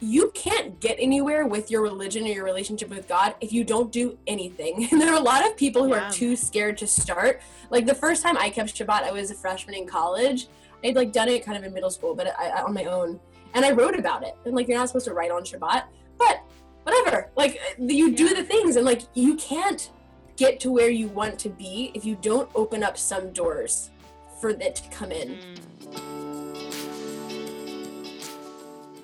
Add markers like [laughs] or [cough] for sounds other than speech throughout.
you can't get anywhere with your religion or your relationship with God if you don't do anything. [laughs] And there are a lot of people who yeah. are too scared to start. Like the first time I kept Shabbat, I was a freshman in college. I'd like done it kind of in middle school, but I, on my own. And I wrote about it. And like you're not supposed to write on Shabbat, but whatever. Like you do the things, and like you can't get to where you want to be if you don't open up some doors for it to come in. Mm.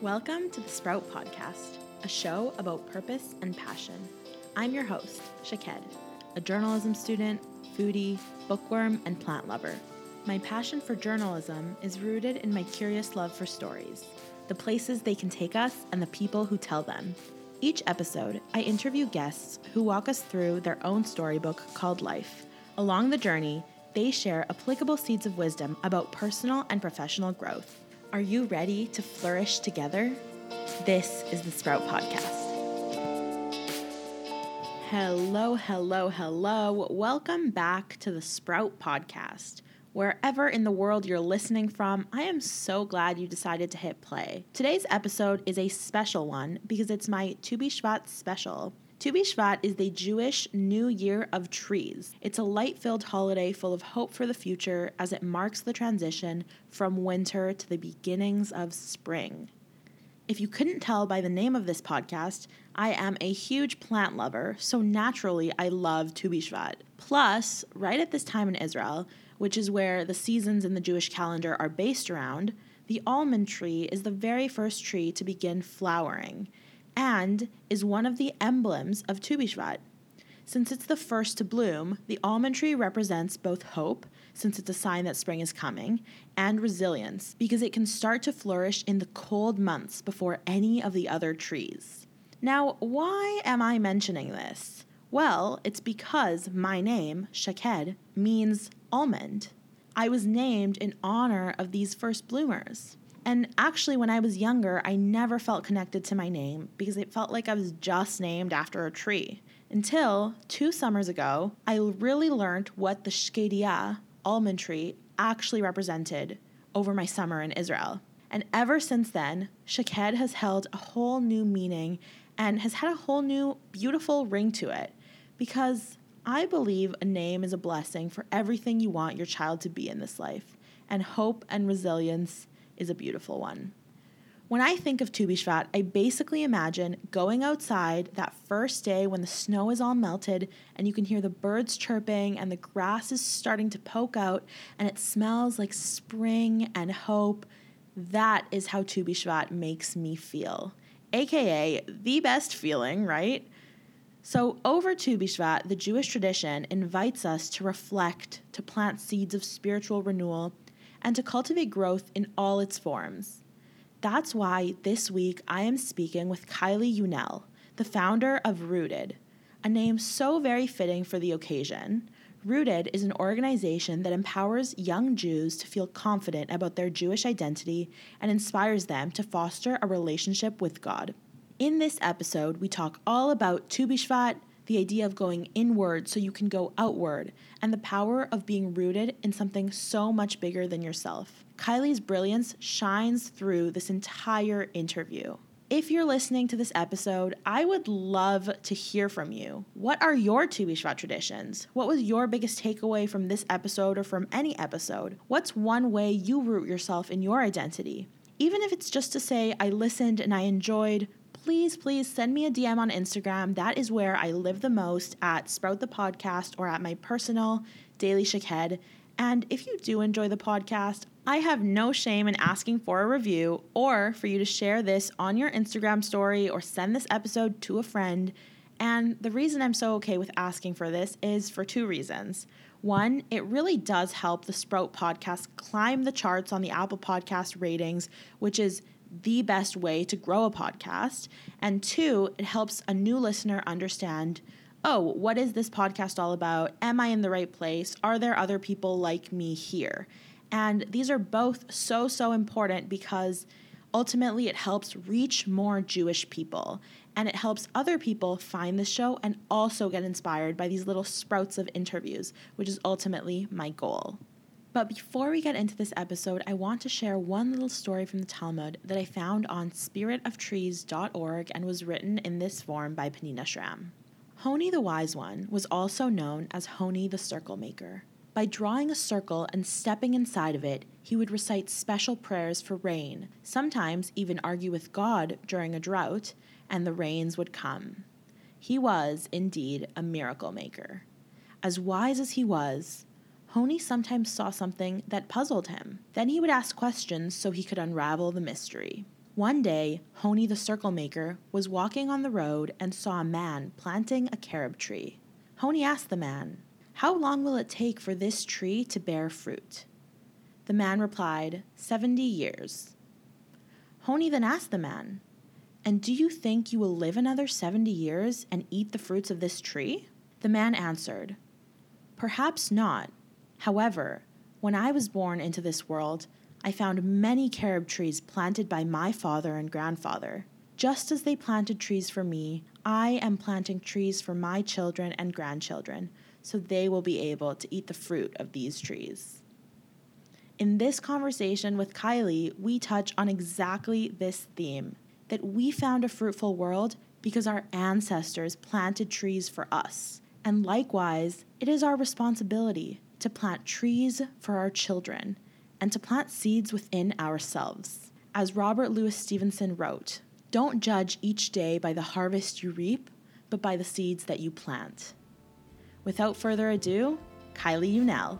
Welcome to the Sprout Podcast, a show about purpose and passion. I'm your host, Shaked, a journalism student, foodie, bookworm, and plant lover. My passion for journalism is rooted in my curious love for stories, the places they can take us, and the people who tell them. Each episode, I interview guests who walk us through their own storybook called Life. Along the journey, they share applicable seeds of wisdom about personal and professional growth. Are you ready to flourish together? This is the Sprout Podcast. Hello, hello, hello. Welcome back to the Sprout Podcast. Wherever in the world you're listening from, I am so glad you decided to hit play. Today's episode is a special one because it's my Tu B'Shvat special. Tu B'Shvat is the Jewish New Year of Trees. It's a light filled holiday full of hope for the future as it marks the transition from winter to the beginnings of spring. If you couldn't tell by the name of this podcast, I am a huge plant lover, so naturally I love Tu B'Shvat. Plus, right at this time in Israel, which is where the seasons in the Jewish calendar are based around, the almond tree is the very first tree to begin flowering and is one of the emblems of Tu B'Shvat. Since it's the first to bloom, the almond tree represents both hope, since it's a sign that spring is coming, and resilience, because it can start to flourish in the cold months before any of the other trees. Now, why am I mentioning this? Well, it's because my name, Shaked, means almond. I was named in honor of these first bloomers. And actually, when I was younger, I never felt connected to my name because it felt like I was just named after a tree. Until two summers ago, I really learned what the Shkedia almond tree actually represented over my summer in Israel. And ever since then, Shaked has held a whole new meaning and has had a whole new beautiful ring to it because I believe a name is a blessing for everything you want your child to be in this life. And hope and resilience is a beautiful one. When I think of Tu B'Shvat, I basically imagine going outside that first day when the snow is all melted and you can hear the birds chirping and the grass is starting to poke out and it smells like spring and hope. That is how Tu B'Shvat makes me feel, aka the best feeling, right? So, over Tu B'Shvat, the Jewish tradition invites us to reflect, to plant seeds of spiritual renewal, and to cultivate growth in all its forms. That's why this week I am speaking with Kylie Unell, the founder of Rooted, a name so very fitting for the occasion. Rooted is an organization that empowers young Jews to feel confident about their Jewish identity and inspires them to foster a relationship with God. In this episode, we talk all about Tu B'Shvat, the idea of going inward so you can go outward, and the power of being rooted in something so much bigger than yourself. Kylie's brilliance shines through this entire interview. If you're listening to this episode, I would love to hear from you. What are your B'Shvat traditions? What was your biggest takeaway from this episode or from any episode? What's one way you root yourself in your identity? Even if it's just to say, I listened and I enjoyed, please, please send me a DM on Instagram. That is where I live the most at Sprout the Podcast or at my personal Daily Shaked. And if you do enjoy the podcast, I have no shame in asking for a review or for you to share this on your Instagram story or send this episode to a friend. And the reason I'm so okay with asking for this is for two reasons. One, it really does help the Sprout podcast climb the charts on the Apple Podcast ratings, which is the best way to grow a podcast. And two, it helps a new listener understand oh, what is this podcast all about? Am I in the right place? Are there other people like me here? And these are both so, so important because ultimately it helps reach more Jewish people and it helps other people find the show and also get inspired by these little sprouts of interviews, which is ultimately my goal. But before we get into this episode, I want to share one little story from the Talmud that I found on spiritoftrees.org and was written in this form by Peninnah Schram. Honi the Wise One was also known as Honi the Circle Maker. By drawing a circle and stepping inside of it, he would recite special prayers for rain, sometimes even argue with God during a drought, and the rains would come. He was, indeed, a miracle maker. As wise as he was, Honi sometimes saw something that puzzled him. Then he would ask questions so he could unravel the mystery. One day, Honi the circle maker was walking on the road and saw a man planting a carob tree. Honi asked the man, How long will it take for this tree to bear fruit? The man replied, Seventy years. Honi then asked the man, And do you think you will live another seventy years and eat the fruits of this tree? The man answered, Perhaps not However, when I was born into this world, I found many carob trees planted by my father and grandfather. Just as they planted trees for me, I am planting trees for my children and grandchildren, so they will be able to eat the fruit of these trees. In this conversation with Kylie, we touch on exactly this theme that we found a fruitful world because our ancestors planted trees for us. And likewise, it is our responsibility to plant trees for our children and to plant seeds within ourselves. As Robert Louis Stevenson wrote, don't judge each day by the harvest you reap, but by the seeds that you plant. Without further ado, Kylie Unell.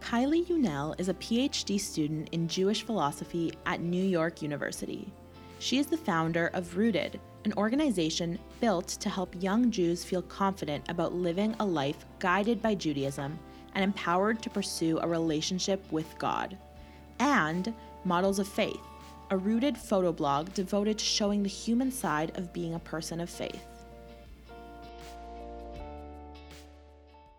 Kylie Unell is a PhD student in Jewish philosophy at New York University. She is the founder of Rooted, an organization built to help young Jews feel confident about living a life guided by Judaism and empowered to pursue a relationship with God. And Models of Faith, a rooted photo blog devoted to showing the human side of being a person of faith.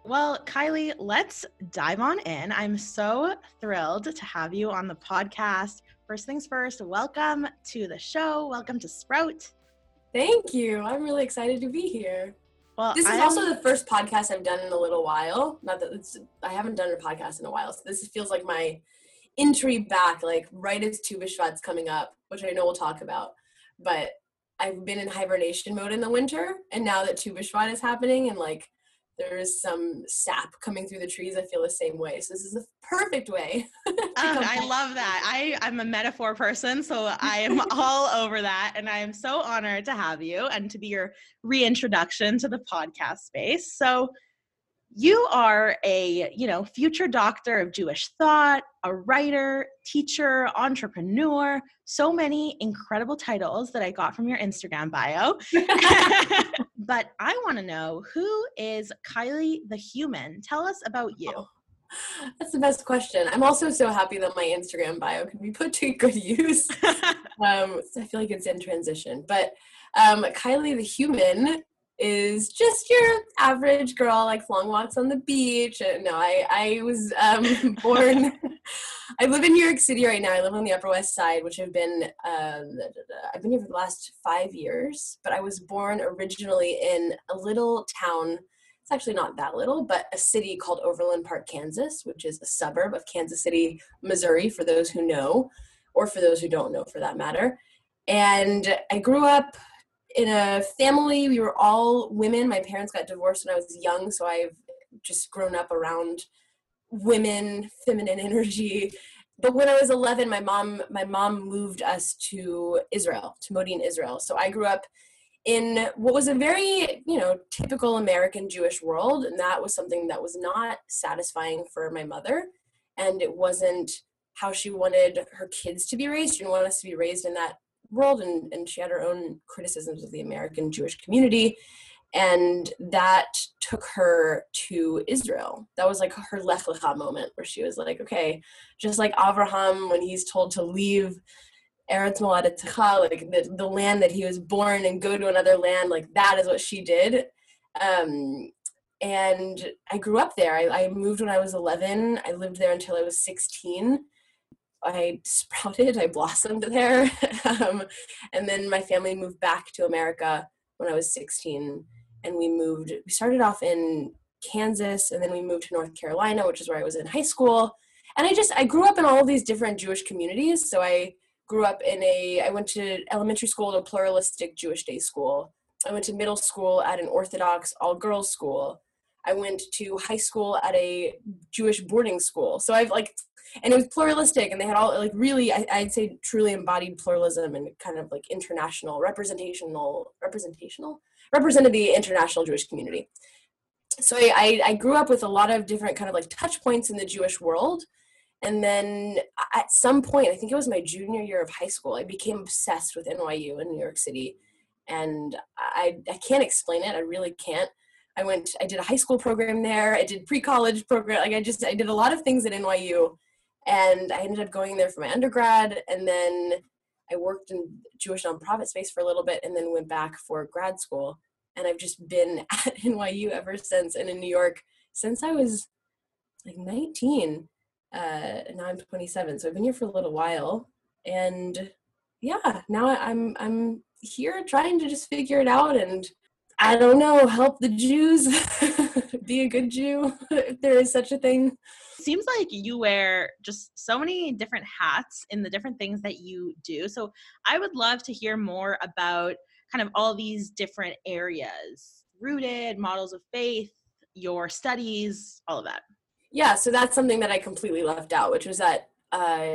Well, Kylie, let's dive on in. I'm so thrilled to have you on the podcast. First things first, welcome to the show. Welcome to Sprout. Thank you. I'm really excited to be here. Well, this is I'm... also the first podcast I've done in a little while. Not that it's I haven't done a podcast in a while, so this feels like my entry back, like right as Tu B'Shvat's coming up, which I know we'll talk about. But I've been in hibernation mode in the winter, and now that Tu B'Shvat is happening, and like there's some sap coming through the trees. I feel the same way. So this is the perfect way. [laughs] oh, I love that. I, I'm a metaphor person, so I am [laughs] all over that. And I am so honored to have you and to be your reintroduction to the podcast space. So you are a you know future doctor of jewish thought a writer teacher entrepreneur so many incredible titles that i got from your instagram bio [laughs] but i want to know who is kylie the human? Tell us about you. Oh, that's the best question. I'm also so happy that my instagram bio can be put to [laughs] good use. [laughs] Um, so i feel like it's in transition but um, kylie the human is just your average girl, like long walks on the beach. And no, I, I was um, [laughs] born, [laughs] I live in New York City right now. I live on the Upper West Side, which I've been, um, I've been here for the last five years, but I was born originally in a little town. It's actually not that little, but a city called Overland Park, Kansas, which is a suburb of Kansas City, Missouri, for those who know, or for those who don't know for that matter. And I grew up in a family we were all women. My parents got divorced when i was young so i've just grown up around women feminine [laughs] energy. But when i was 11 my mom my mom moved us to israel to modi'in israel. So i grew up in what was a very you know typical american jewish world and that was something that was not satisfying for my mother. And it wasn't how she wanted her kids to be raised. She didn't want us to be raised in that world and, and she had her own criticisms of the American Jewish community. And that took her to Israel. That was like her Lech Lecha moment where she was like, okay, just like Abraham when he's told to leave Eretz Moladetecha, like the, the land that he was born and go to another land, like that is what she did. Um, and I grew up there. I, I moved when I was 11. I lived there until I was 16 I sprouted, I blossomed there. [laughs] um, and then my family moved back to America when I was 16. And we moved, we started off in Kansas, and then we moved to North Carolina, which is where I was in high school. And I just I grew up in all these different Jewish communities. So I grew up in a I went to elementary school at a pluralistic Jewish day school. I went to middle school at an Orthodox all girls school. I went to high school at a Jewish boarding school. So I've like, and it was pluralistic, and they had all like really, I, would say, truly embodied pluralism and kind of like international representational representational represented the international Jewish community. So I, I, I grew up with a lot of different kind of like touch points in the Jewish world. And then at some point, I think it was my junior year of high school, I became obsessed with NYU in New York City. And I, I can't explain it. I really can't. I went, I did a high school program there. I did pre-college program. Like I just, I did a lot of things at NYU and I ended up going there for my undergrad. And then I worked in Jewish nonprofit space for a little bit and then went back for grad school. And I've just been [laughs] at NYU ever since and in New York since I was like 19. Uh, now I'm 27. So I've been here for a little while. And yeah, now I'm, I'm here trying to just figure it out and I don't know, help the Jews [laughs] [laughs] be a good Jew, [laughs] if there is such a thing. Seems like you wear just so many different hats in the different things that you do. So I would love to hear more about kind of all these different areas rooted, models of faith, your studies, all of that. Yeah, so that's something that I completely left out, which was that uh,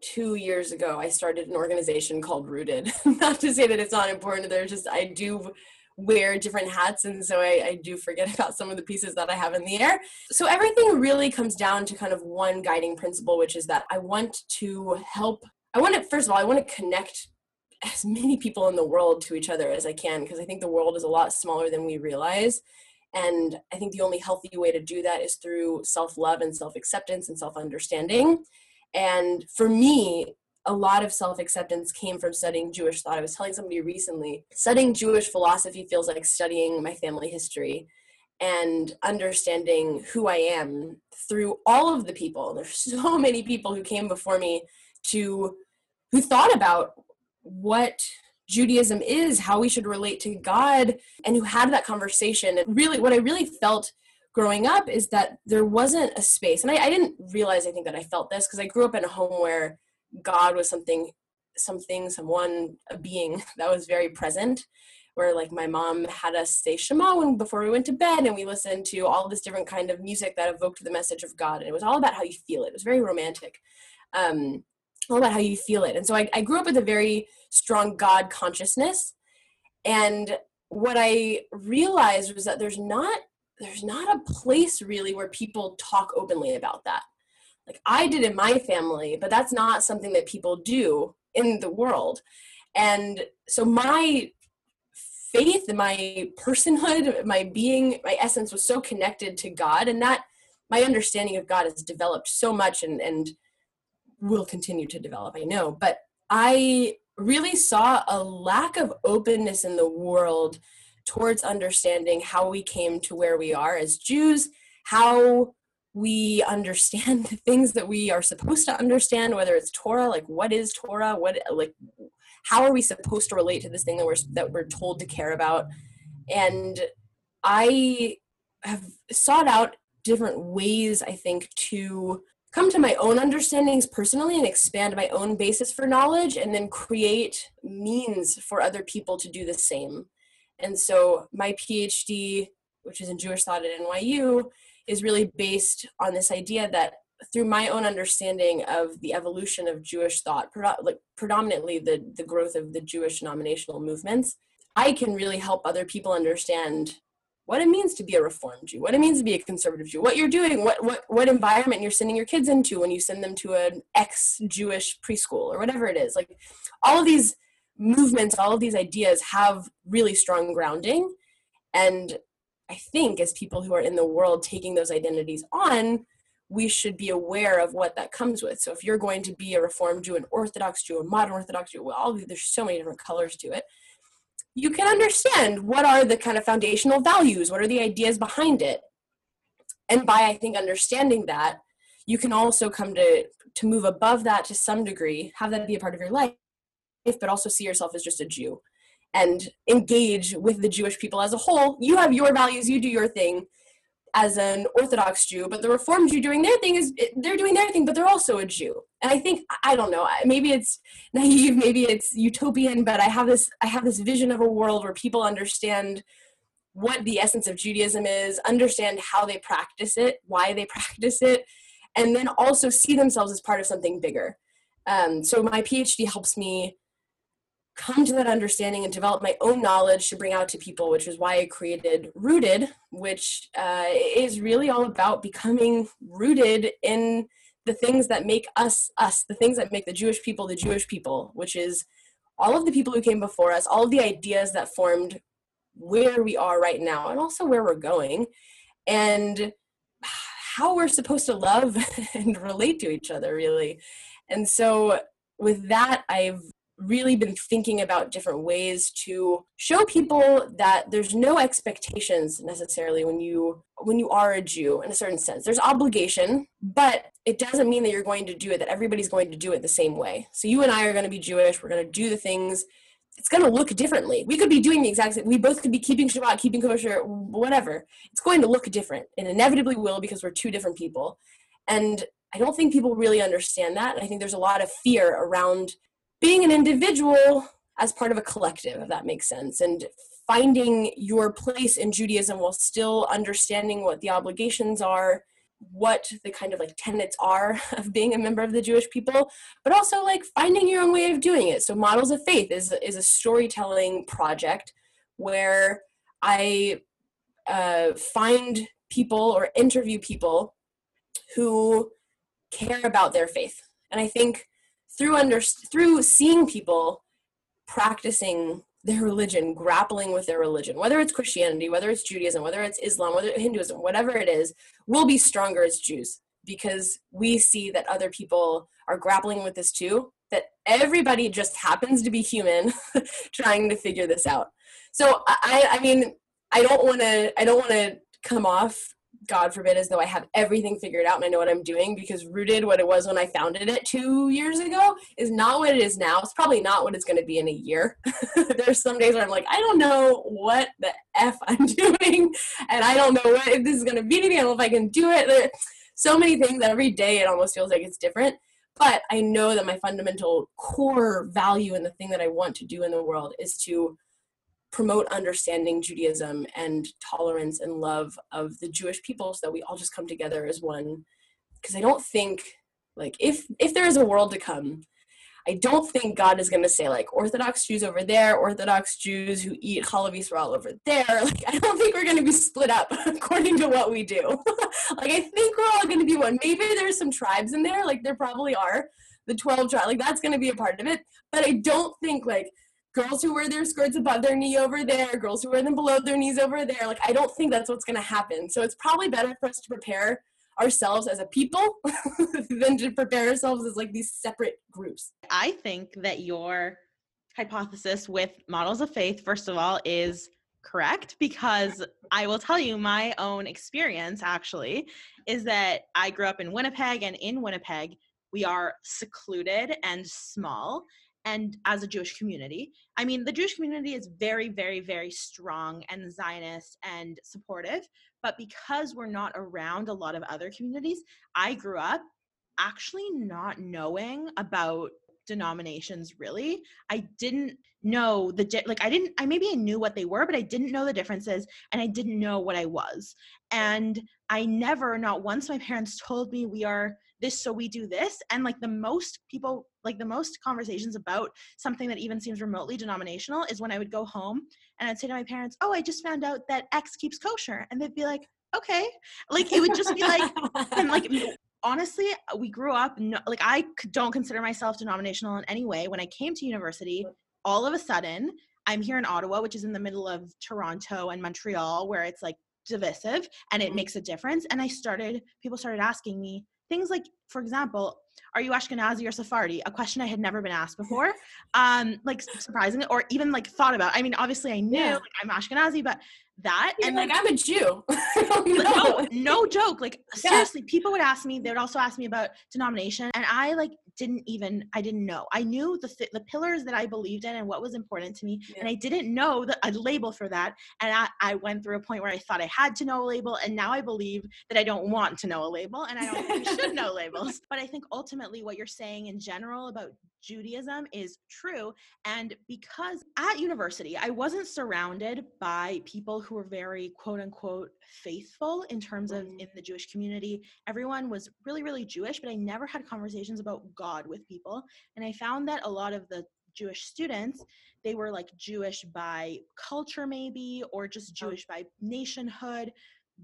two years ago I started an organization called Rooted. [laughs] not to say that it's not important, there's just I do wear different hats and so I, I, do forget [laughs] about some of the pieces that i have in the air. So everything really comes down to kind of one guiding principle which is that i want to help i want to first of all i want to connect as many people in the world to each other as i can because i think the world is a lot smaller than we realize. And i think the only healthy way to do that is through self-love and self-acceptance and self-understanding. And for me a lot of self acceptance came from studying Jewish thought. I was telling somebody recently, studying Jewish philosophy feels like studying my family history and understanding who I am through all of the people. There's [laughs] so many people who came before me to who thought about what Judaism is, how we should relate to God, and who had that conversation. And really, what I really felt growing up is that there wasn't a space. And I, I didn't realize, I think, that I felt this because I grew up in a home where God was something, something, someone, a being [laughs] that was very present. Where like my mom had us say Shema when before we went to bed, and we listened to all this different kind of music that evoked the message of God, and it was all about how you feel it. It was very romantic, um, all about how you feel it. And so I, I grew up with a very strong God consciousness, and what I realized was that there's not there's not a place really where people talk openly about that like I did in my family, but that's not something that people do in the world. And so my faith and my personhood, my being, my essence was so connected to God, and that my understanding of God has developed so much and, and will continue to develop, I know. But I really saw a lack of openness in the world towards understanding how we came to where we are as Jews, how we understand [laughs] the things that we are supposed to understand whether it's torah like what is torah? What like how are we supposed to relate to this thing that we're that we're told to care about? And i have sought out different ways i think to come to my own understandings personally and expand my own basis for knowledge and then create means for other people to do the same. And so my phd which is in jewish thought at nyu is really based on this idea that through my own understanding of the evolution of Jewish thought, like predominantly the, the growth of the Jewish denominational movements, I can really help other people understand what it means to be a reformed Jew, what it means to be a conservative Jew, what you're doing, what what what environment you're sending your kids into when you send them to an ex-Jewish preschool or whatever it is. Like all of these movements, all of these ideas have really strong grounding. And I think as people who are in the world taking those identities on, we should be aware of what that comes with. So if you're going to be a Reformed Jew, an Orthodox Jew, a modern Orthodox Jew, well, all there's so many different colors to it. You can understand what are the kind of foundational values, what are the ideas behind it. And by I think understanding that, you can also come to to move above that to some degree, have that be a part of your life, but also see yourself as just a Jew and engage with the Jewish people as a whole. You have your values, you do your thing, as an Orthodox Jew, but the Reformed Jew doing their thing is they're doing their thing, but they're also a Jew. And I think I don't know, maybe it's [laughs] naive, maybe it's utopian, but I have this I have this vision of a world where people understand what the essence of Judaism is, understand how they practice it, why they [laughs] practice it, and then also see themselves as part of something bigger. Um, so my PhD helps me come to that understanding and develop my own knowledge to bring out to people, which is why I created Rooted, which uh, is really all about becoming rooted in the things that make us us, the things that make the Jewish people the Jewish people, which is all of the people who came before us, all of the ideas that formed where we are right now, and also where we're going, and how we're supposed to love [laughs] and relate to each other, really. And so, with that, I've really been thinking about different ways to show people that there's no expectations necessarily when you when you are a Jew in a certain sense. There's obligation, but it doesn't mean that you're going to do it that everybody's going to do it the same way. So you and I are going to be Jewish, we're going to do the things it's going to look differently. We could be doing the exact same. We both could be keeping Shabbat, keeping kosher, whatever. It's going to look different. It inevitably will because we're two different people. And I don't think people really understand that. And I think there's a lot of fear around being an individual as part of a collective, if that makes sense, and finding your place in Judaism while still understanding what the obligations are, what the kind of like tenets are [laughs] of being a member of the Jewish people, but also like finding your own way of doing it. So Models of Faith is is a storytelling project where I uh, find people or interview people who care about their faith, and I think through under through seeing people practicing their religion, grappling with their religion, whether it's Christianity, whether it's Judaism, whether it's Islam, whether it's Hinduism, whatever it is, we'll be stronger as Jews because we see that other people are grappling with this too. That everybody just happens to be human [laughs] trying to figure this out. So I, I mean, I don't want to, I don't want to come off God forbid, as though I have everything figured out and I know what I'm doing because rooted what it was when I founded it two years ago is not what it is now. It's probably not what it's going to be in a year. [laughs] There's some days where I'm like, I don't know what the F [laughs] I'm doing and I don't know what, if this is going to be to me. I don't know if I can do it. so many things every day, it almost feels like it's different. But I know that my fundamental core value and the thing that I want to do in the world is to promote understanding Judaism and tolerance and love of the Jewish people so that we all just come together as one. Because I don't think, like, if if there is a world to come, I don't think God is going to say like Orthodox Jews over there, Orthodox Jews who eat chalav Yisrael over there. [laughs] Like I don't think we're going to be split up [laughs] according to what we do. [laughs] like I think we're all going to be one. Maybe there's some tribes in there, like there probably are, the twelve tribes. Like that's going to be a part of it. But I don't think like girls who wear their skirts above their knee over there, girls who wear them below their knees over there. Like, I don't think that's what's going to happen. So it's probably better for us to prepare ourselves as a people [laughs] than to prepare ourselves as like these separate groups. I think that your hypothesis with models of faith, first of all, is correct because I will tell you my own experience actually is that I grew up in Winnipeg and in Winnipeg we are secluded and small and as a Jewish community. I mean, the Jewish community is very, very, very strong and Zionist and supportive. But because we're not around a lot of other communities, I grew up actually not knowing about denominations really i didn't know the di- like i didn't i maybe i knew what they were but i didn't know the differences and i didn't know what i was and i never not once my parents told me we are this so we do this and like the most people like the most conversations about something that even seems remotely denominational is when i would go home and i'd say to my parents oh i just found out that x keeps kosher and they'd be like okay. Like it would just be like and like [laughs] honestly we grew up no, like i don't consider myself denominational in any way. When i came to university all of a sudden i'm here in ottawa which is in the middle of toronto and montreal where it's like divisive and it mm-hmm. makes a difference. And i started people started asking me things like for example are you ashkenazi or sephardi a question i had never been asked [laughs] before um like surprisingly or even like thought about i mean obviously i knew yeah. like, i'm ashkenazi but that You're and like, like I'm a Jew. [laughs] no, no joke. Like yeah. seriously, people would ask me. They would also ask me about denomination, and I like didn't even. I didn't know. I knew the th- the pillars that I believed in and what was important to me, yeah. and I didn't know the, a label for that. And I, I went through a point where I thought I had to know a label, and now I believe that I don't want to know a label, and I don't think we should know [laughs] labels. But I think ultimately, what you're saying in general about Judaism is true. And because at university, I wasn't surrounded by people who were very quote unquote faithful in terms of in the Jewish community. Everyone was really, really Jewish, but I never had conversations about God with people. And I found that a lot of the Jewish students, they were like Jewish by culture, maybe, or just oh. Jewish by nationhood.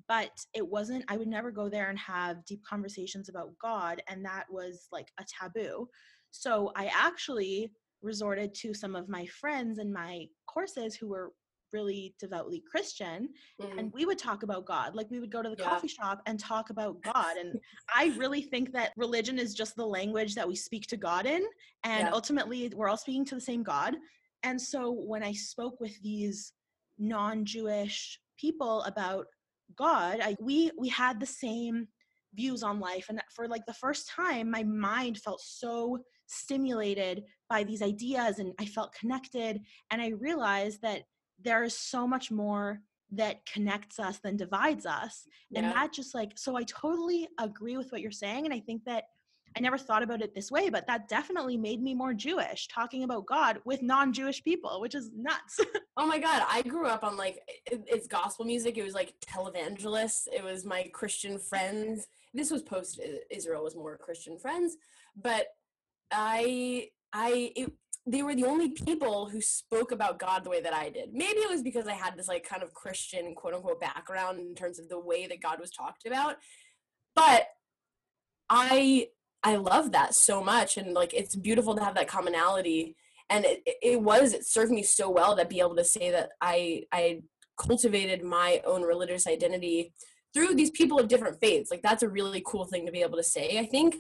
But it wasn't, I would never go there and have deep conversations about God. And that was like a taboo. So I actually resorted to some of my friends in my courses who were really devoutly Christian mm. and we would talk about God. Like we would go to the yeah. coffee shop and talk about God. And [laughs] I really think that religion is just the language that we speak to God in. And yeah. ultimately, we're all speaking to the same God. And so when I spoke with these non Jewish people about God, I, we, we had the same views on life. And for like the first time, my mind felt so stimulated by these ideas and I felt connected. And I realized that there is so much more that connects us than divides us. Yeah. And that just like, so I totally agree with what you're saying. And I think that I never thought about it this way, but that definitely made me more Jewish talking about God with non Jewish people, which is nuts. [laughs] oh my God. I grew up on like, it's gospel music. It was like televangelists, it was my Christian friends. This was post Israel, was more Christian friends. But I I it, they were the only people who spoke about God the way that I did. Maybe it was because I had this like kind of Christian quote unquote background in terms of the way that God was talked about. But I I love that so much and like it's beautiful to have that commonality and it, it was it served me so well to be able to say that I I cultivated my own religious identity through these people of different faiths. Like that's a really cool thing to be able to say, I think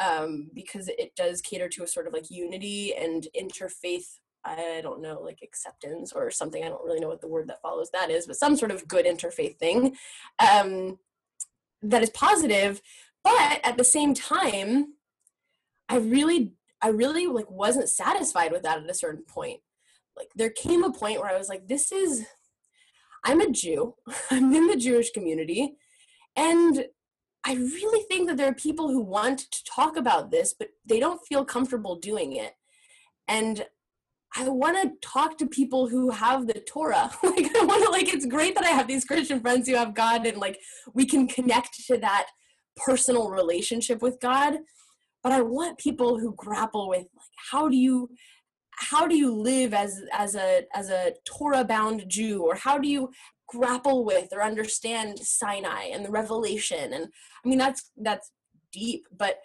um, because it does cater to a sort of like unity and interfaith I don't know, like acceptance or something. I don't really know what the word that follows that is, but some sort of good interfaith thing um, that is positive. But at the same time, I really, I really like wasn't satisfied with that at a certain point. Like there came a point where I was like, this is, I'm a Jew. [laughs] I'm in the Jewish community, and I really think that there are people who want to talk about this, but they don't feel comfortable doing it. And I want to talk to people who have the Torah. [laughs] like I want to like it's great that I have these Christian friends who have God and like we can connect to that personal relationship with God. But I want people who grapple with like how do you how do you live as as a as a Torah bound Jew or how do you grapple with or understand Sinai and the revelation. And I mean that's that's deep but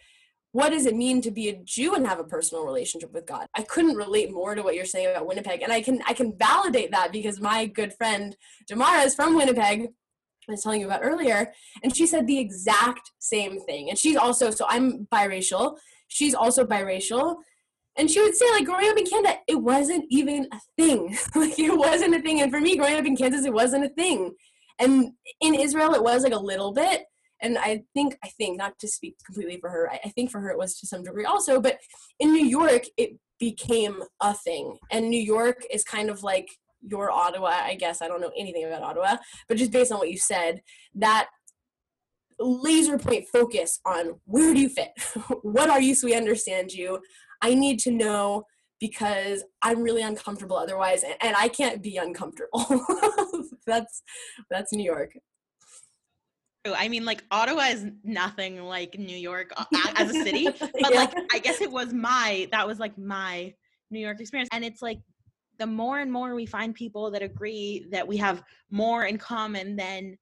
what does it mean to be a Jew and have a personal relationship with God? I couldn't relate more to what you're saying about Winnipeg. And I can I can validate that because my good friend Jamara is from Winnipeg I was telling you about earlier and she said the exact same thing. And she's also so I'm biracial. She's also biracial and she would say like growing up in canada it wasn't even a thing. [laughs] Like it wasn't a thing. And for me growing up in kansas it wasn't a thing. And in israel it was like a little bit. And i think i think not to speak completely for her I, I think for her it was to some degree also but in new york it became a thing. And new york is kind of like your ottawa i guess. I don't know anything about ottawa but just based on what you said that laser point focus on where do you fit? [laughs] What are you so we understand you I need to know because I'm really uncomfortable otherwise and I can't be uncomfortable. [laughs] that's that's New York. I mean, like Ottawa is nothing like New York uh, as a city, [laughs] but yeah. like I guess it was my that was like my New York experience, and it's like the more and more we find people that agree that we have more in common than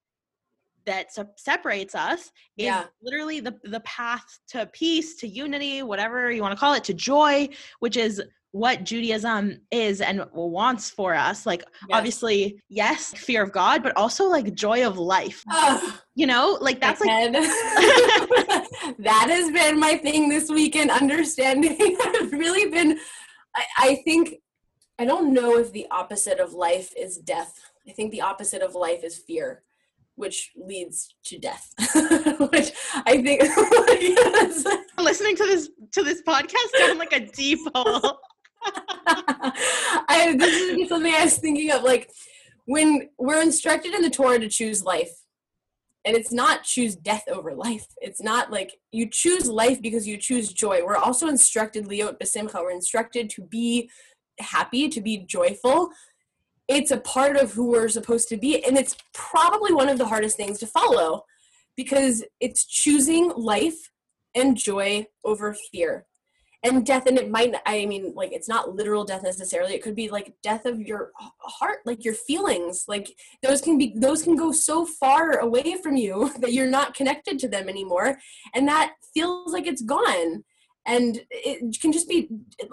that separates us is yeah. literally the the path to peace, to unity, whatever you want to call it, to joy, which is what Judaism is and wants for us. Like, yes. obviously, yes, fear of God, but also like joy of life. You know, like that's like [laughs] [laughs] that has been my thing this weekend. Understanding, [laughs] I've really been. I, I think I don't know if the opposite of life is death I think the opposite of life is fear, which leads to death. [laughs] which I think [laughs] listening to this to this podcast down like a deep hole. [laughs] I, this is something I was thinking of. Like when we're instructed in the Torah to choose life, and it's not choose death over life. It's not like you choose life because you choose joy. We're also instructed, Leo Besimcha, we're instructed to be happy, to be joyful. It's a part of who we're supposed to be. And it's probably one of the hardest things to follow because it's choosing life and joy over fear. And death and it might i mean like it's not literal death necessarily. It could be like death of your heart like your feelings. Like those can be those can go so far away from you [laughs] that you're not connected to them anymore and that feels like it's gone and it can just be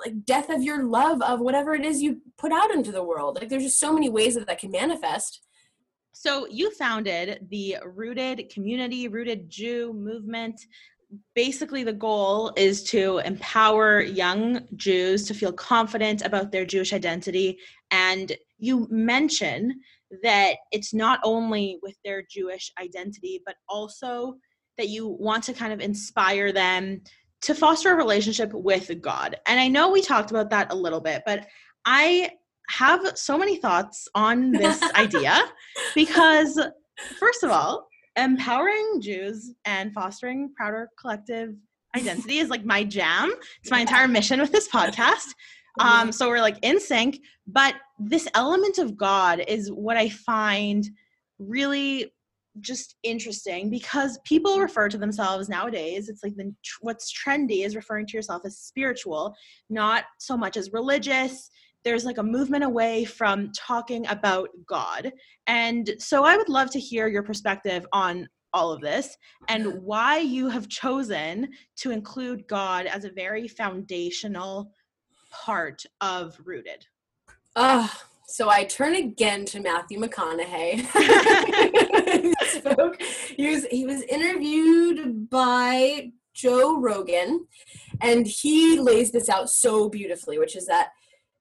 like death of your love of whatever it is you put out into the world. Like there's just so many ways that that can manifest. So you founded the rooted community rooted jew movement. Basically the goal is to empower young Jews to feel confident about their Jewish identity. And you mention that it's not only with their Jewish identity, but also that you want to kind of inspire them to foster a relationship with God. And I know we talked about that a little bit, but I have so many thoughts on this [laughs] idea because, first of all, empowering Jews and fostering prouder collective identity is like my jam. It's my entire mission with this podcast. [laughs] Um, so we're like in sync, but this element of God is what I find really just interesting because people refer to themselves nowadays it's like the what's trendy is referring to yourself as spiritual not so much as religious there's like a movement away from talking about God. And so I would love to hear your perspective on all of this and why you have chosen to include God as a very foundational part of Rooted. Uh, so I turn again to Matthew McConaughey. [laughs] spoke. He was he was interviewed by Joe Rogan, and he lays this out so beautifully, which is that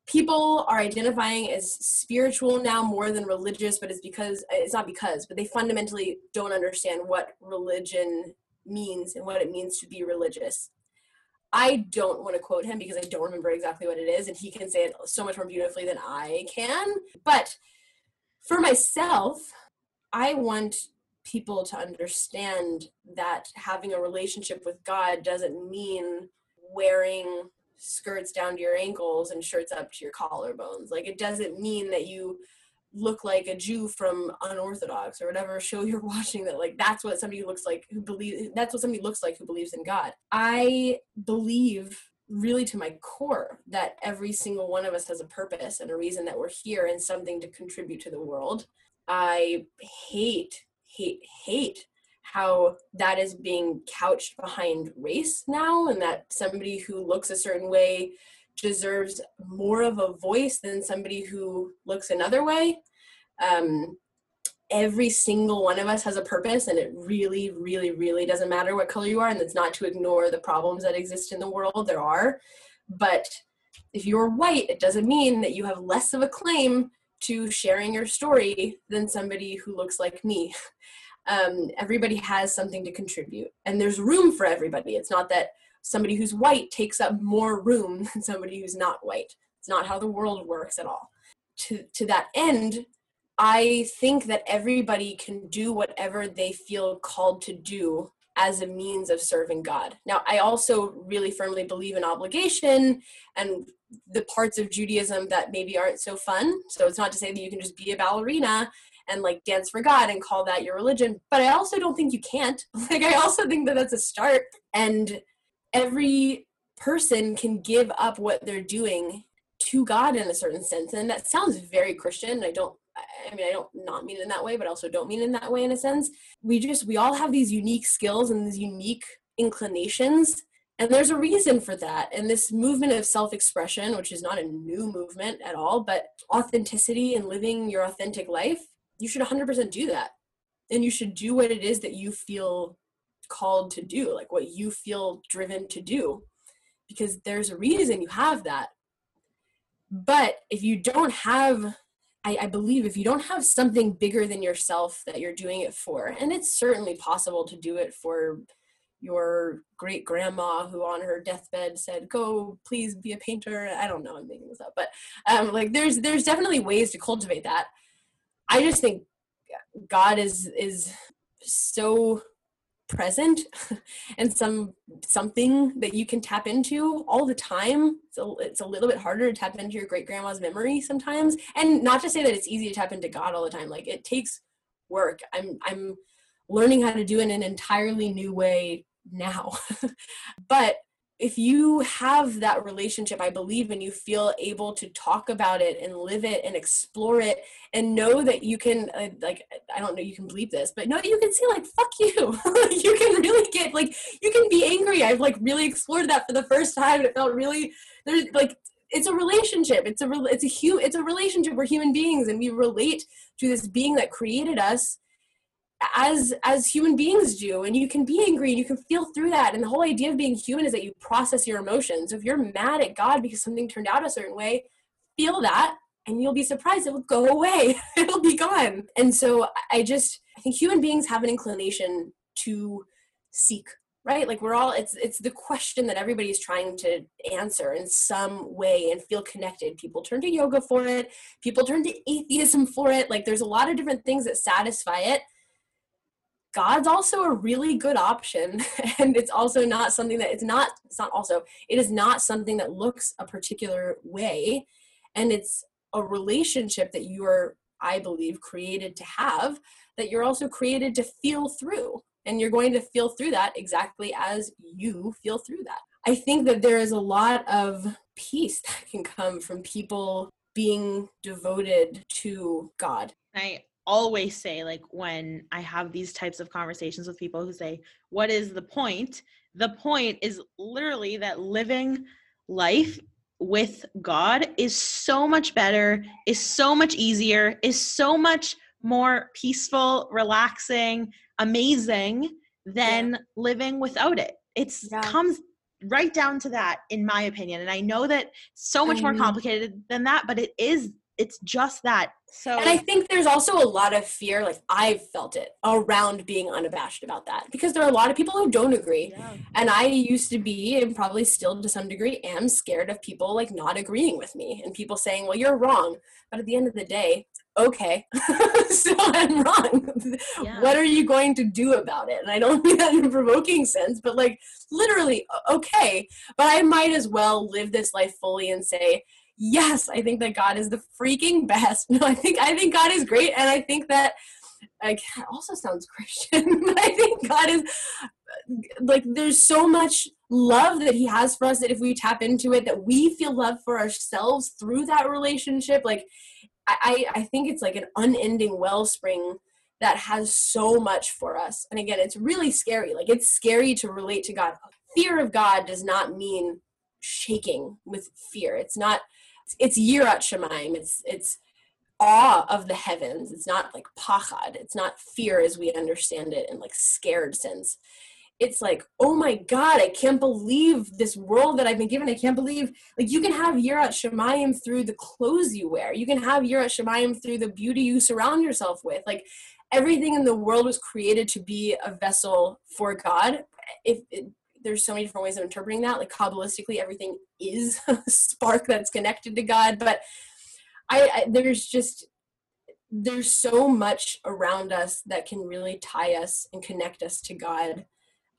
people are identifying as spiritual now more than religious but it's because it's not because but they fundamentally don't understand what religion means and what it means to be religious i don't want to quote him because i don't remember exactly what it is and he can say it so much more beautifully than i can but for myself i want people to understand that having a relationship with god doesn't mean wearing skirts down to your ankles and shirts up to your collarbones. Like it doesn't mean that you look like a Jew from unorthodox or whatever show you're [laughs] watching that like that's what somebody looks like who believe that's what somebody looks like who believes in God. I believe really to my core that every single one of us has a purpose and a reason that we're here and something to contribute to the world. I hate hate hate how that is being couched behind race now and that somebody who looks a certain way deserves more of a voice than somebody who looks another way. Um, every single one of us has a purpose and it really really really doesn't matter what color you are and it's not to ignore the problems that exist in the world. There are. But if you're white it doesn't mean that you have less of a claim to sharing your story than somebody who looks like me. [laughs] Um, everybody has something to contribute and there's room for everybody. It's not that somebody who's white takes up more room [laughs] than somebody who's not white it's not how the world works at all to to that end i think that everybody can do whatever they feel called to do as a means of serving god now i also really firmly believe in obligation and the parts of judaism that maybe aren't so fun so it's not to say that you can just be a ballerina and like dance for God and call that your religion. But I also don't think you can't. [laughs] Like, I also think that that's a start. And every person can give up what they're doing to God in a certain sense. And that sounds very Christian. I don't, I mean, I don't not mean it in that way, but also don't mean it in that way in a sense. We just, we all have these unique skills and these unique inclinations. And there's a reason for that. And this movement of self expression, which is not a new movement at all, but authenticity and living your authentic life you should 100% do that and you should do what it is that you feel called to do like what you feel driven to do because there's a reason you have that. But if you don't have I, I, believe if you don't have something bigger than yourself that you're doing it for, and it's certainly possible to do it for your great grandma who on her deathbed said go please be a painter. I don't know i'm making this up but um, like there's there's definitely ways to cultivate that. I just think god is is so present [laughs] and some something that you can tap into all the time. So it's a little bit harder to tap into your great grandma's memory sometimes. And not to say that it's easy to tap into god all the time. Like it takes work. I'm i'm learning how to do it in an entirely new way now. [laughs] but if you have that relationship, I believe, and you feel able to talk about it and live it and explore it and know that you can, uh, like, I don't know, you can bleep this, but know that you can say, like, fuck you. [laughs] you can really get, like, you can be angry. I've, like, really explored that for the first time. It felt really, there's, like, it's a relationship. It's a, it's a, hu- it's a relationship. We're human beings and we relate to this being that created us as as human beings do and you can be angry and you can feel through that and the whole idea of being human is that you process your emotions. If you're mad at god because something turned out a certain way feel that and you'll be surprised. It will go away. [laughs] It'll be gone. And so i just i think human beings have an inclination to seek right? Like we're all it's it's the question that everybody's trying to answer in some way and feel connected. People turn to yoga for it. People turn to atheism for it. Like there's a lot of different things that satisfy it God's also a really good option. [laughs] And it's also not something that it's not, it's not also, it is not something that looks a particular way. And it's a relationship that you are, I believe, created to have that you're also created to feel through. And you're going to feel through that exactly as you feel through that. I think that there is a lot of peace [laughs] that can come from people being devoted to God. I always say like when i have these types of conversations with people who say what is the point the point is literally that living life with god is so much better is so much easier is so much more peaceful relaxing amazing than yeah. living without it it's yeah. comes right down to that in my opinion and i know that so much more complicated than that but it is it's just that. So and i think there's also a lot of fear like i've felt it around being unabashed about that because there are a lot of people who don't agree. Yeah. and i used to be and probably still to some degree am scared of people like not agreeing with me and people saying well you're wrong. But at the end of the day okay [laughs] so i'm wrong. Yeah. what are you going to do about it? And i don't [laughs] mean that in a provoking sense but like literally okay but i might as well live this life fully and say yes, I think that God is the freaking best. [laughs] No, I think I think God is great, and I think that like also sounds [laughs] Christian, but I think God is like there's so much love that He has for us that if we tap into it, that we feel love for ourselves through that relationship. Like I I think it's like an unending wellspring that has so much for us. And again, it's really scary. Like it's scary to relate to God. Fear of God does not mean shaking with fear. It's not it's yirat shemaim. It's it's awe of the heavens. It's not like pachad. It's not fear as we understand it in like scared sense. It's like, oh my God, I can't believe this world that I've been given. I can't believe like you can have yirat shemaim through the clothes you wear. You can have yirat shemaim through the beauty you surround yourself with. Like everything in the world was created to be a vessel for God. If it, there's so many different ways of interpreting that. Like kabbalistically, everything is [laughs] a spark that's connected to God. But I, I there's just there's so much around us that can really tie us and connect us to God.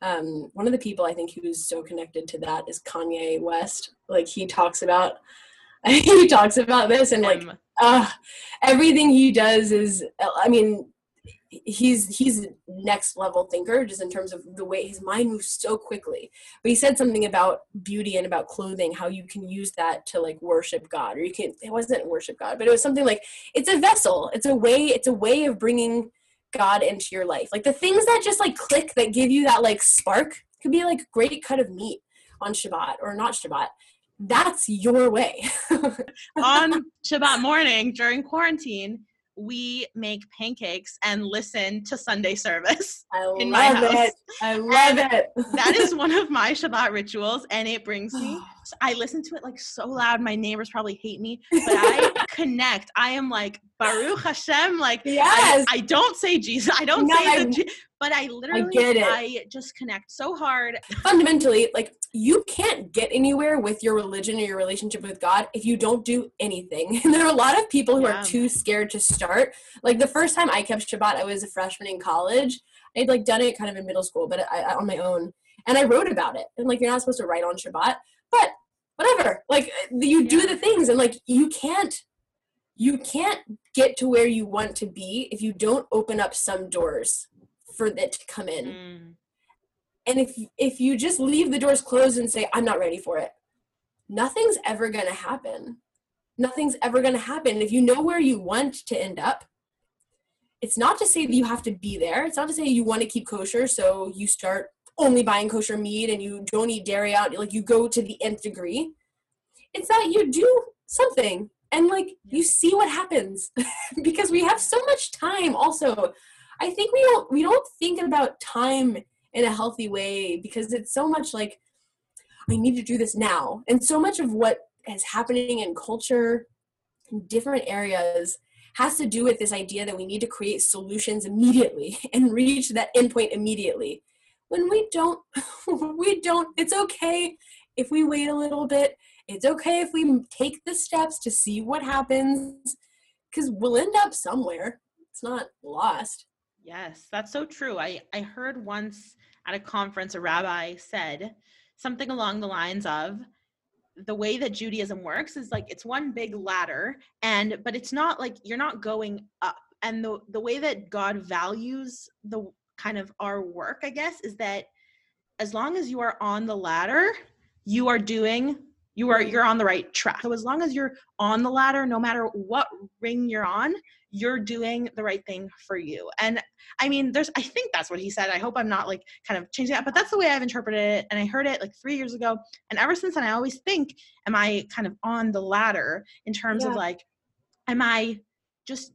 Um, one of the people I think who's so connected to that is Kanye West. Like he talks about [laughs] he talks about this and like uh, everything he does is I mean he's he's next level thinker just in terms of the way his mind moves so quickly. But he said something about beauty and about clothing how you can use that to like worship god or you can it wasn't worship god but it was something like it's a vessel. It's a way it's a way of bringing god into your life. Like the things that just like click that give you that like spark could be like great cut of meat on shabbat or not shabbat. That's your way. [laughs] On shabbat morning during quarantine we make pancakes and listen to Sunday service I [laughs] in my house. It. I love and it. that is [laughs] one of my Shabbat rituals, and it brings me. [gasps] I listen to it like so loud. My neighbors probably hate me, but I [laughs] connect. I am like Baruch Hashem. Like yes. I, I don't say Jesus. I don't no, say the, but I literally I, get it. I just connect so hard. Fundamentally, like you can't get anywhere with your religion or your relationship with God if you don't do anything. And [laughs] there are a lot of people who yeah. are too scared to start. Like the first time I kept Shabbat, I was a freshman in college. I'd like done it kind of in middle school, but I, I, on my own. And I wrote about it. And like you're not supposed to write on Shabbat, but whatever. Like you do the things, and like you can't you can't get to where you want to be if you don't open up some doors for it to come in. Mm. And if if you just leave the doors closed and say I'm not ready for it, nothing's ever going to happen. Nothing's ever going to happen. If you know where you want to end up, it's not to say that you have to be there. It's not to say you want to keep kosher, so you start only buying kosher meat and you don't eat dairy out. Like you go to the nth degree. It's that you do something and like you see what happens [laughs] because we have so much time also i think we don't we don't think about time in a healthy way because it's so much like i need to do this now and so much of what is happening in culture in different areas has to do with this idea that we need to create solutions immediately [laughs] and reach that endpoint immediately when we don't [laughs] we don't it's okay if we wait a little bit it's okay if we take the steps to see what happens because we'll end up somewhere. It's not lost. Yes, that's so true. I, I heard once at a conference a rabbi said something along the lines of the way that Judaism works is like it's one big ladder and but it's not like you're not going up. And the the way that God values the kind of our work, I guess, is that as long as you are on the ladder, you are doing you are you're on the right track. So as long as you're on the ladder no matter what ring you're on you're doing the right thing for you. And i mean there's i think that's what he said. I hope i'm not like kind of changing that but that's the way i've interpreted it and i heard it like three years ago. And ever since then i always think am i kind of on the ladder in terms yeah. of like am i just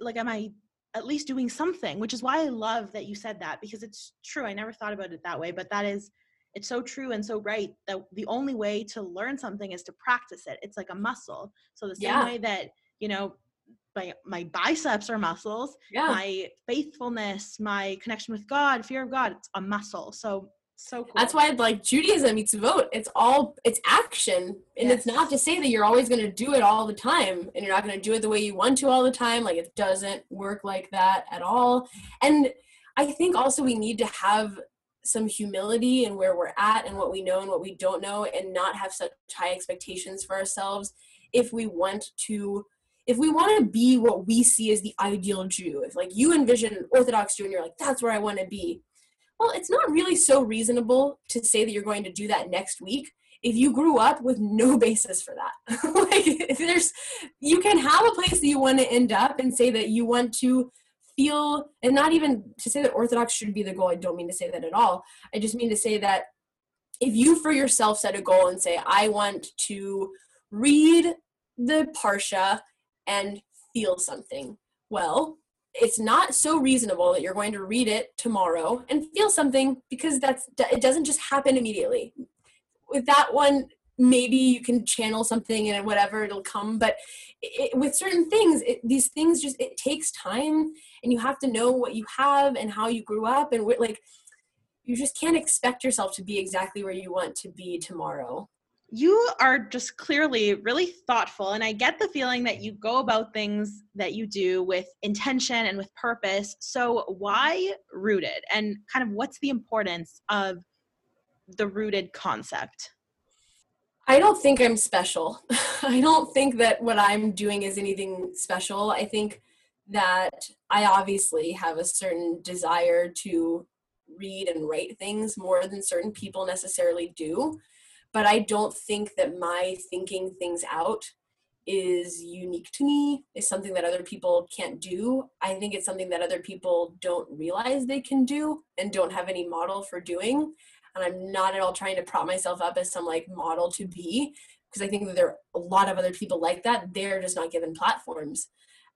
like am i at least doing something? Which is why i love that you said that because it's true. I never thought about it that way but that is it's so true and so right that the only way to learn something is to practice it it's like a muscle so the same yeah. way that you know my my biceps are muscles yeah. my faithfulness my connection with god fear of god it's a muscle so so cool. That's why like Judaism mitzvot. It's all it's action, and yes. it's not to say that you're always going to do it all the time, and you're not going to do it the way you want to all the time. Like it doesn't work like that at all. And I think also we need to have some humility in where we're at and what we know and what we don't know and not have such high expectations for ourselves if we want to if we want to be what we see as the ideal Jew, if like you envision an Orthodox Jew and you're like, that's where I want to be, well, it's not really so reasonable to say that you're going to do that next week if you grew up with no [laughs] basis for that. [laughs] like, if there's, you can have a place that you want to end up and say that you want to feel and not even to say that orthodox should be the goal i don't mean to say that at all. I just mean to say that if you for yourself set a goal and say i want to read the parsha and feel something well it's not so reasonable that you're going to read it tomorrow and feel something because that's it doesn't just happen immediately. With that one maybe you can channel something and whatever it'll come but it, with certain things it, these things just it takes time and you have to know what you have and how you grew up and what like you just can't expect yourself to be exactly where you want to be tomorrow. You are just clearly really thoughtful and i get the feeling that you go about things that you do with intention and with purpose. So why rooted? And kind of what's the importance of the rooted concept I don't think I'm special. [laughs] I don't think that what I'm doing is anything special. I think that I obviously have a certain desire to read and write things more than certain people necessarily do. But I don't think that my thinking things out is unique to me, is something that other people can't do. I think it's something that other people don't realize they can do and don't have any model for doing and i'm not at all trying to prop myself up as some like model to be because i think that there are a lot of other people like that they're just not given platforms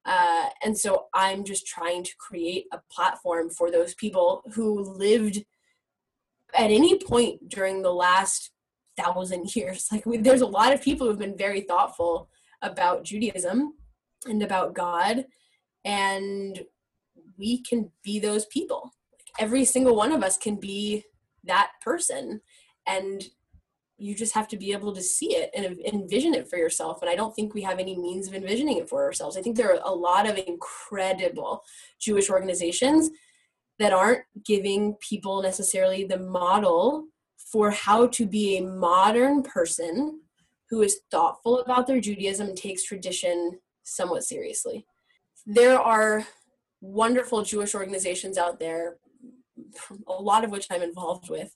Uh, and so I'm just trying to create a platform for those people who lived at any point during the last thousand [laughs] years. Like, we, there's a lot of people who've been very thoughtful about Judaism and about God, and we can be those people. Like, every single one of us can be that person. And you just have to be able to see it and envision it for yourself. And I don't think we have any means of envisioning it for ourselves. I think there are a lot of incredible Jewish organizations that aren't giving people necessarily the model for how to be a modern person who is thoughtful about their Judaism and takes tradition somewhat seriously. There are wonderful Jewish organizations out there, a lot of which I'm involved with,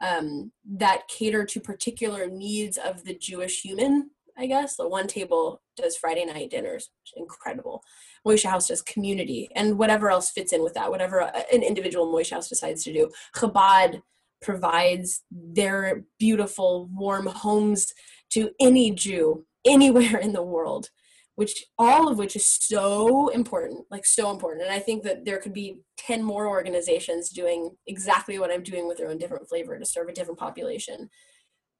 um, that cater to particular needs of the Jewish human, I guess. The OneTable does Friday night dinners, incredible. Moishe House does community and whatever else fits in with that, whatever an individual Moishe House decides to do. Chabad provides their beautiful, warm homes to any Jew anywhere in the world which all of which is so important like so important. And i think that there could be 10 more organizations doing exactly what i'm doing with their own different flavor to serve a different population.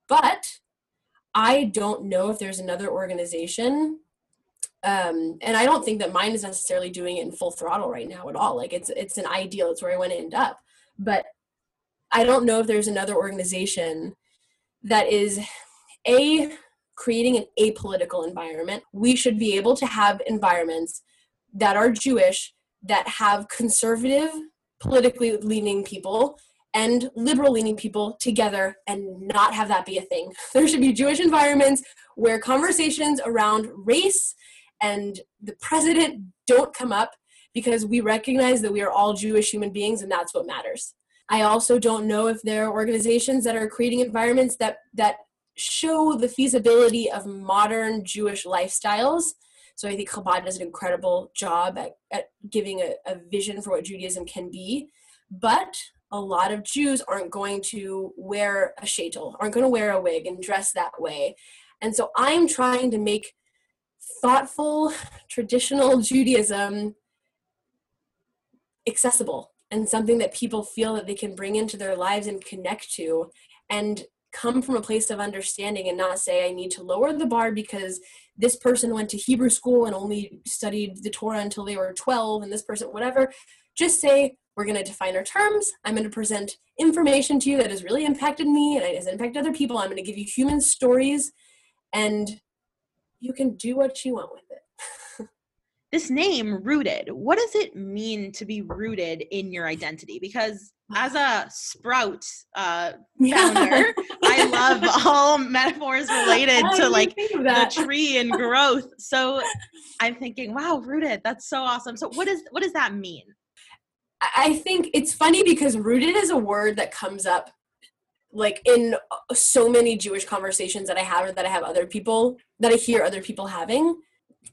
But i don't know if there's another organization um, and i don't think that mine is necessarily doing it in full throttle right now at all. Like it's it's an ideal it's where i want to end up. But i don't know if there's another organization that is a creating an apolitical environment. We should be able to have environments that are Jewish, that have conservative, politically leaning people and liberal leaning people together and not have that be a thing. [laughs] There should be Jewish environments where conversations around race and the president don't come up because we recognize that we are all Jewish human beings and that's what matters. I also don't know if there are organizations that are creating environments that that show the feasibility of modern Jewish lifestyles. So I think Chabad does an incredible job at, at giving a, a vision for what Judaism can be. But a lot of Jews aren't going to wear a sheitel, aren't going to wear a wig and dress that way. And so I'm trying to make thoughtful, traditional Judaism accessible and something that people feel that they can bring into their lives and connect to. And come from a place of understanding and not say I need to lower the bar because this person went to Hebrew school and only studied the Torah until they were 12 and this person whatever. Just say we're going to define our terms. I'm going to present information to you that has really impacted me and has impacted other people. I'm going to give you human stories and you can do what you want with it. [laughs] This name rooted what does it mean to be rooted in your identity? Because as a sprout uh, [laughs] founder, I love all metaphors related to like the tree and growth. So I'm thinking, wow, rooted. That's so awesome. So what is what does that mean? I think it's funny because rooted is a word that comes up like in so many Jewish conversations that I have or that I have other people that I hear other people having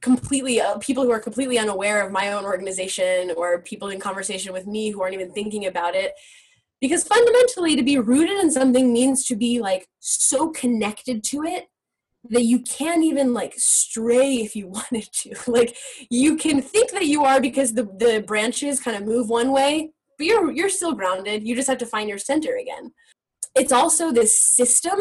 completely uh, people who are completely unaware of my own organization or people in conversation with me who aren't even thinking about it. Because fundamentally to be rooted in something means to be like so connected to it that you can't even like stray if you [laughs] wanted to. Like you can think that you are because the the branches kind of move one way but you're you're still grounded. You just have to find your center again. It's also this system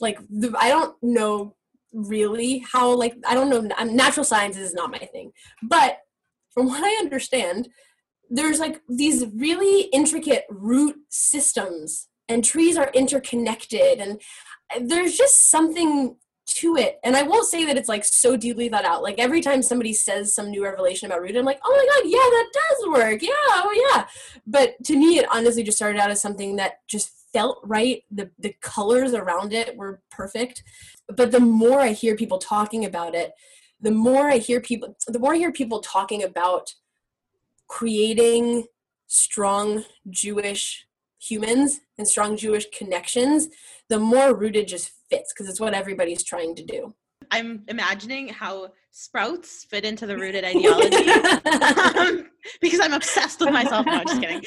like the, i don't know really how like i don't know natural sciences is not my thing. But from what i understand there's like these really intricate root systems and trees are interconnected and uh, there's just something to it. And i won't say that it's like so deeply thought out. Like every time somebody says some new revelation about root i'm like oh my god yeah that does work. Yeah oh yeah. But to me it honestly just started out as something that just felt right the the colors around it were perfect. But the more i hear people talking about it the more i hear people the more i hear people talking about creating strong jewish humans and strong jewish connections the more rooted just fits because it's what everybody's trying to do i'm imagining how sprouts fit into the rooted [laughs] ideology. Um, [laughs] [laughs] because i'm obsessed with myself. No i'm just kidding.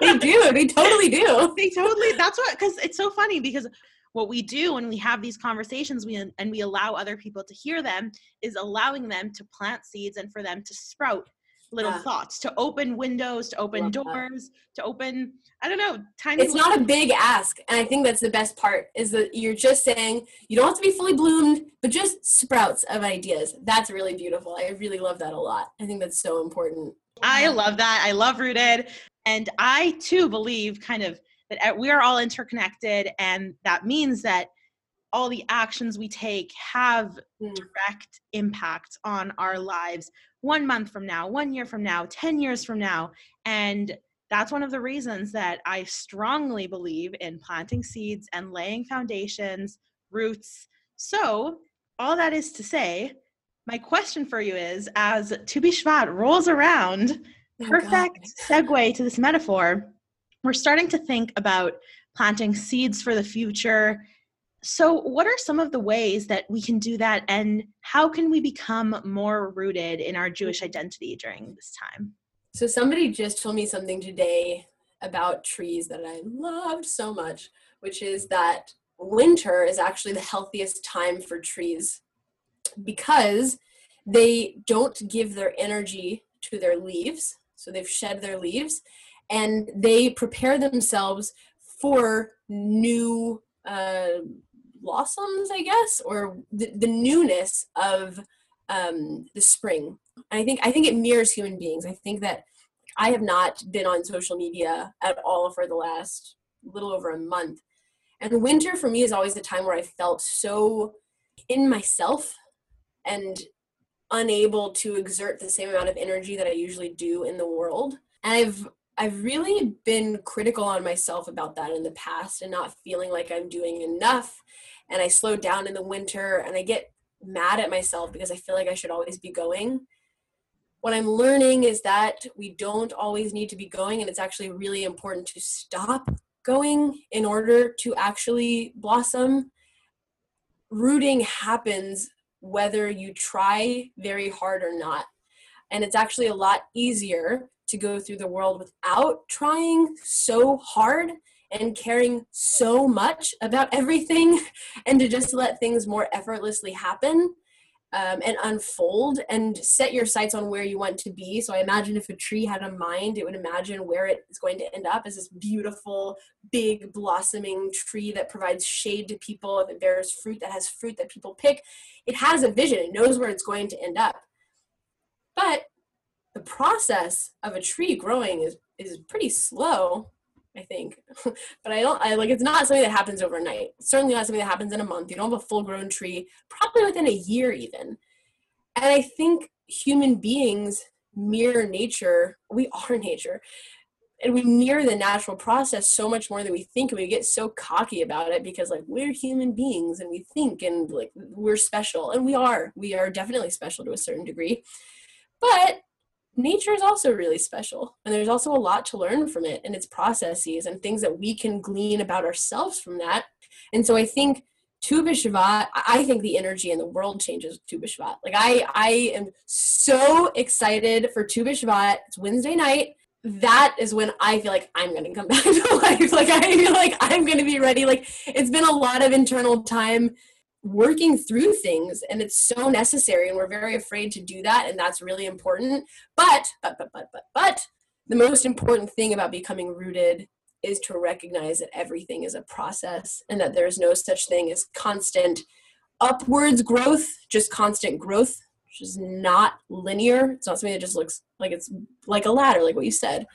They do. They totally do. They totally that's what because it's so funny because what we do when we have these conversations we, and we allow other people to hear them is allowing them to plant seeds and for them to sprout little yeah. thoughts to open windows to open doors that. to open i don't know tiny it's not a big ask and i think that's the best part is that you're just saying you don't have to be fully bloomed but just sprouts of ideas. That's really beautiful. I really love that a lot. I think that's so important. I love that. I love rooted and i too believe kind of that uh, we are all interconnected and that means that all the actions we take have mm. direct impact on our lives one month from now, one year from now, 10 years from now. And that's one of the reasons that I strongly believe in planting seeds and laying foundations, roots. So, all that is to say, my question for you is as Tu B'Shvat rolls around, oh perfect segue to this metaphor, we're starting to think about planting seeds for the future so, what are some of the ways that we can do that, and how can we become more rooted in our Jewish identity during this time? So, somebody just told me something today about trees that I loved so much, which is that winter is actually the healthiest time for trees because they don't give their energy to their leaves. So, they've shed their leaves and they prepare themselves for new uh, blossoms, I guess, or the, the newness of um, the spring. And I think I think it mirrors human beings. I think that I have not been on social media at all for the last little over a month. And winter for me is always the time where I felt so in myself and unable to exert the same amount of energy that I usually do in the world. And I've I've really been critical on myself about that in the past and not feeling like I'm doing enough and I slow down in the winter and I get mad at myself because I feel like I should always be going. What I'm learning is that we don't always need to be going, and it's actually really important to stop going in order to actually blossom. Rooting happens whether you try very hard or not. And it's actually a lot easier to go through the world without trying so hard and caring so much about everything [laughs] and to just let things more effortlessly happen um, and unfold and set your sights on where you want to be. So I imagine if a tree had a mind, it would imagine where it is going to end up as this beautiful, big, blossoming tree that provides shade to people, that bears fruit, that has fruit that people pick. It has a vision, it knows where it's going to end up. But the process of a tree growing is, is pretty slow I think. [laughs] but I don't I like it's not something that happens overnight. Certainly not something that happens in a month. You don't have a full grown tree, probably within a year even. And I think human beings mirror nature. We are [laughs] nature. And we mirror the natural process so much more than we think and we get so cocky about it because like we're human beings and we think and like we're special and we are. We are definitely special to a certain degree. But nature is also really special and there's also a lot to learn from it and its processes and things that we can glean about ourselves from that and so i think Tu B'Shvat, I think the energy in the world changes with Tu B'Shvat. Like I, I am so excited for Tu B'Shvat. It's Wednesday night. That is when I feel like I'm going to come [laughs] back to life. Like I feel like I'm going to be ready. Like it's been a lot of internal time working through things and it's so necessary and we're very afraid to do that and that's really important. But but but but but but the most important thing about becoming rooted is to recognize that everything is a process and that there's no such thing as constant upwards growth just constant growth which is not linear. It's not something that just looks like it's like a ladder like what you said.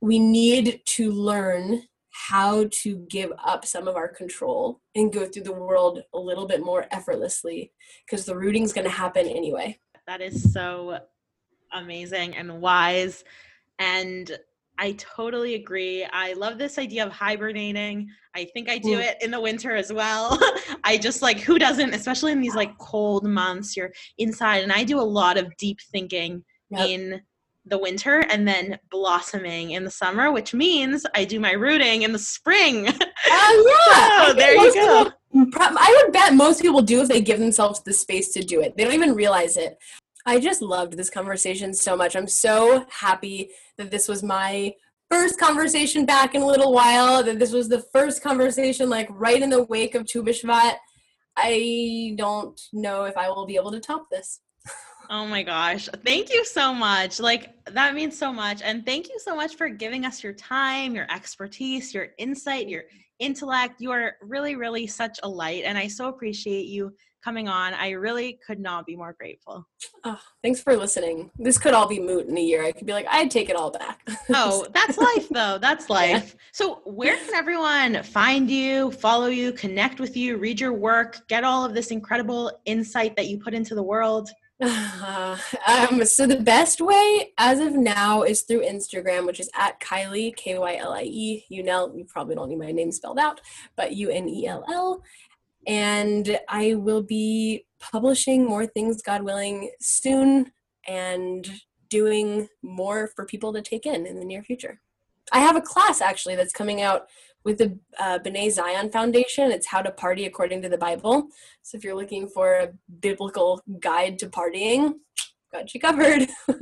We need to learn how to give up some of our control and go through the world a little bit more effortlessly because the rooting is going to happen anyway. That is so amazing and wise. And I totally agree. I love this idea of hibernating. I think I do mm. it in the winter as well. [laughs] I just like, who doesn't, especially in these like cold months, you're inside. And I do a lot of deep thinking yep. in the winter and then blossoming in the summer, which means I do my rooting in the spring. [laughs] Oh yeah, so, there you go. People, I would bet most people do if they give themselves the space to do it. They don't even realize it. I just loved this conversation so much. I'm so happy that this was my first conversation back in a little while. That this was the first conversation, like right in the wake of Tu B'Shvat. I don't know if I will be able to top this. Oh my gosh. Thank you so much. Like, that means so much. And thank you so much for giving us your time, your expertise, your insight, your intellect. You are really, really such a light. And I so appreciate you coming on. I really could not be more grateful. Oh, thanks for listening. This could all be moot in a year. I could be like, I'd take it all back. [laughs] oh, that's life, though. That's [laughs] life. Yeah. So, where can everyone find you, follow you, connect with you, read your work, get all of this incredible insight that you put into the world? Uh, [laughs] um, so the best way as of now is through Instagram, which is at Kylie K Y L I E Unell. You probably don't need my name spelled out, but U N E L L. And I will be publishing more things, God willing, soon, and doing more for people to take in in the near future. I have a class actually that's coming out with the uh, B'nai Zion Foundation. It's how to party according to the Bible. So if you're looking for a biblical guide to partying, got you covered. [laughs] I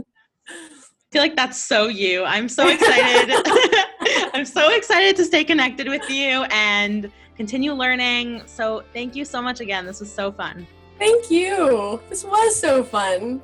feel like that's so you. I'm so excited. [laughs] I'm so excited to stay connected with you and continue learning. So thank you so much again. This was so fun. Thank you. This was so fun.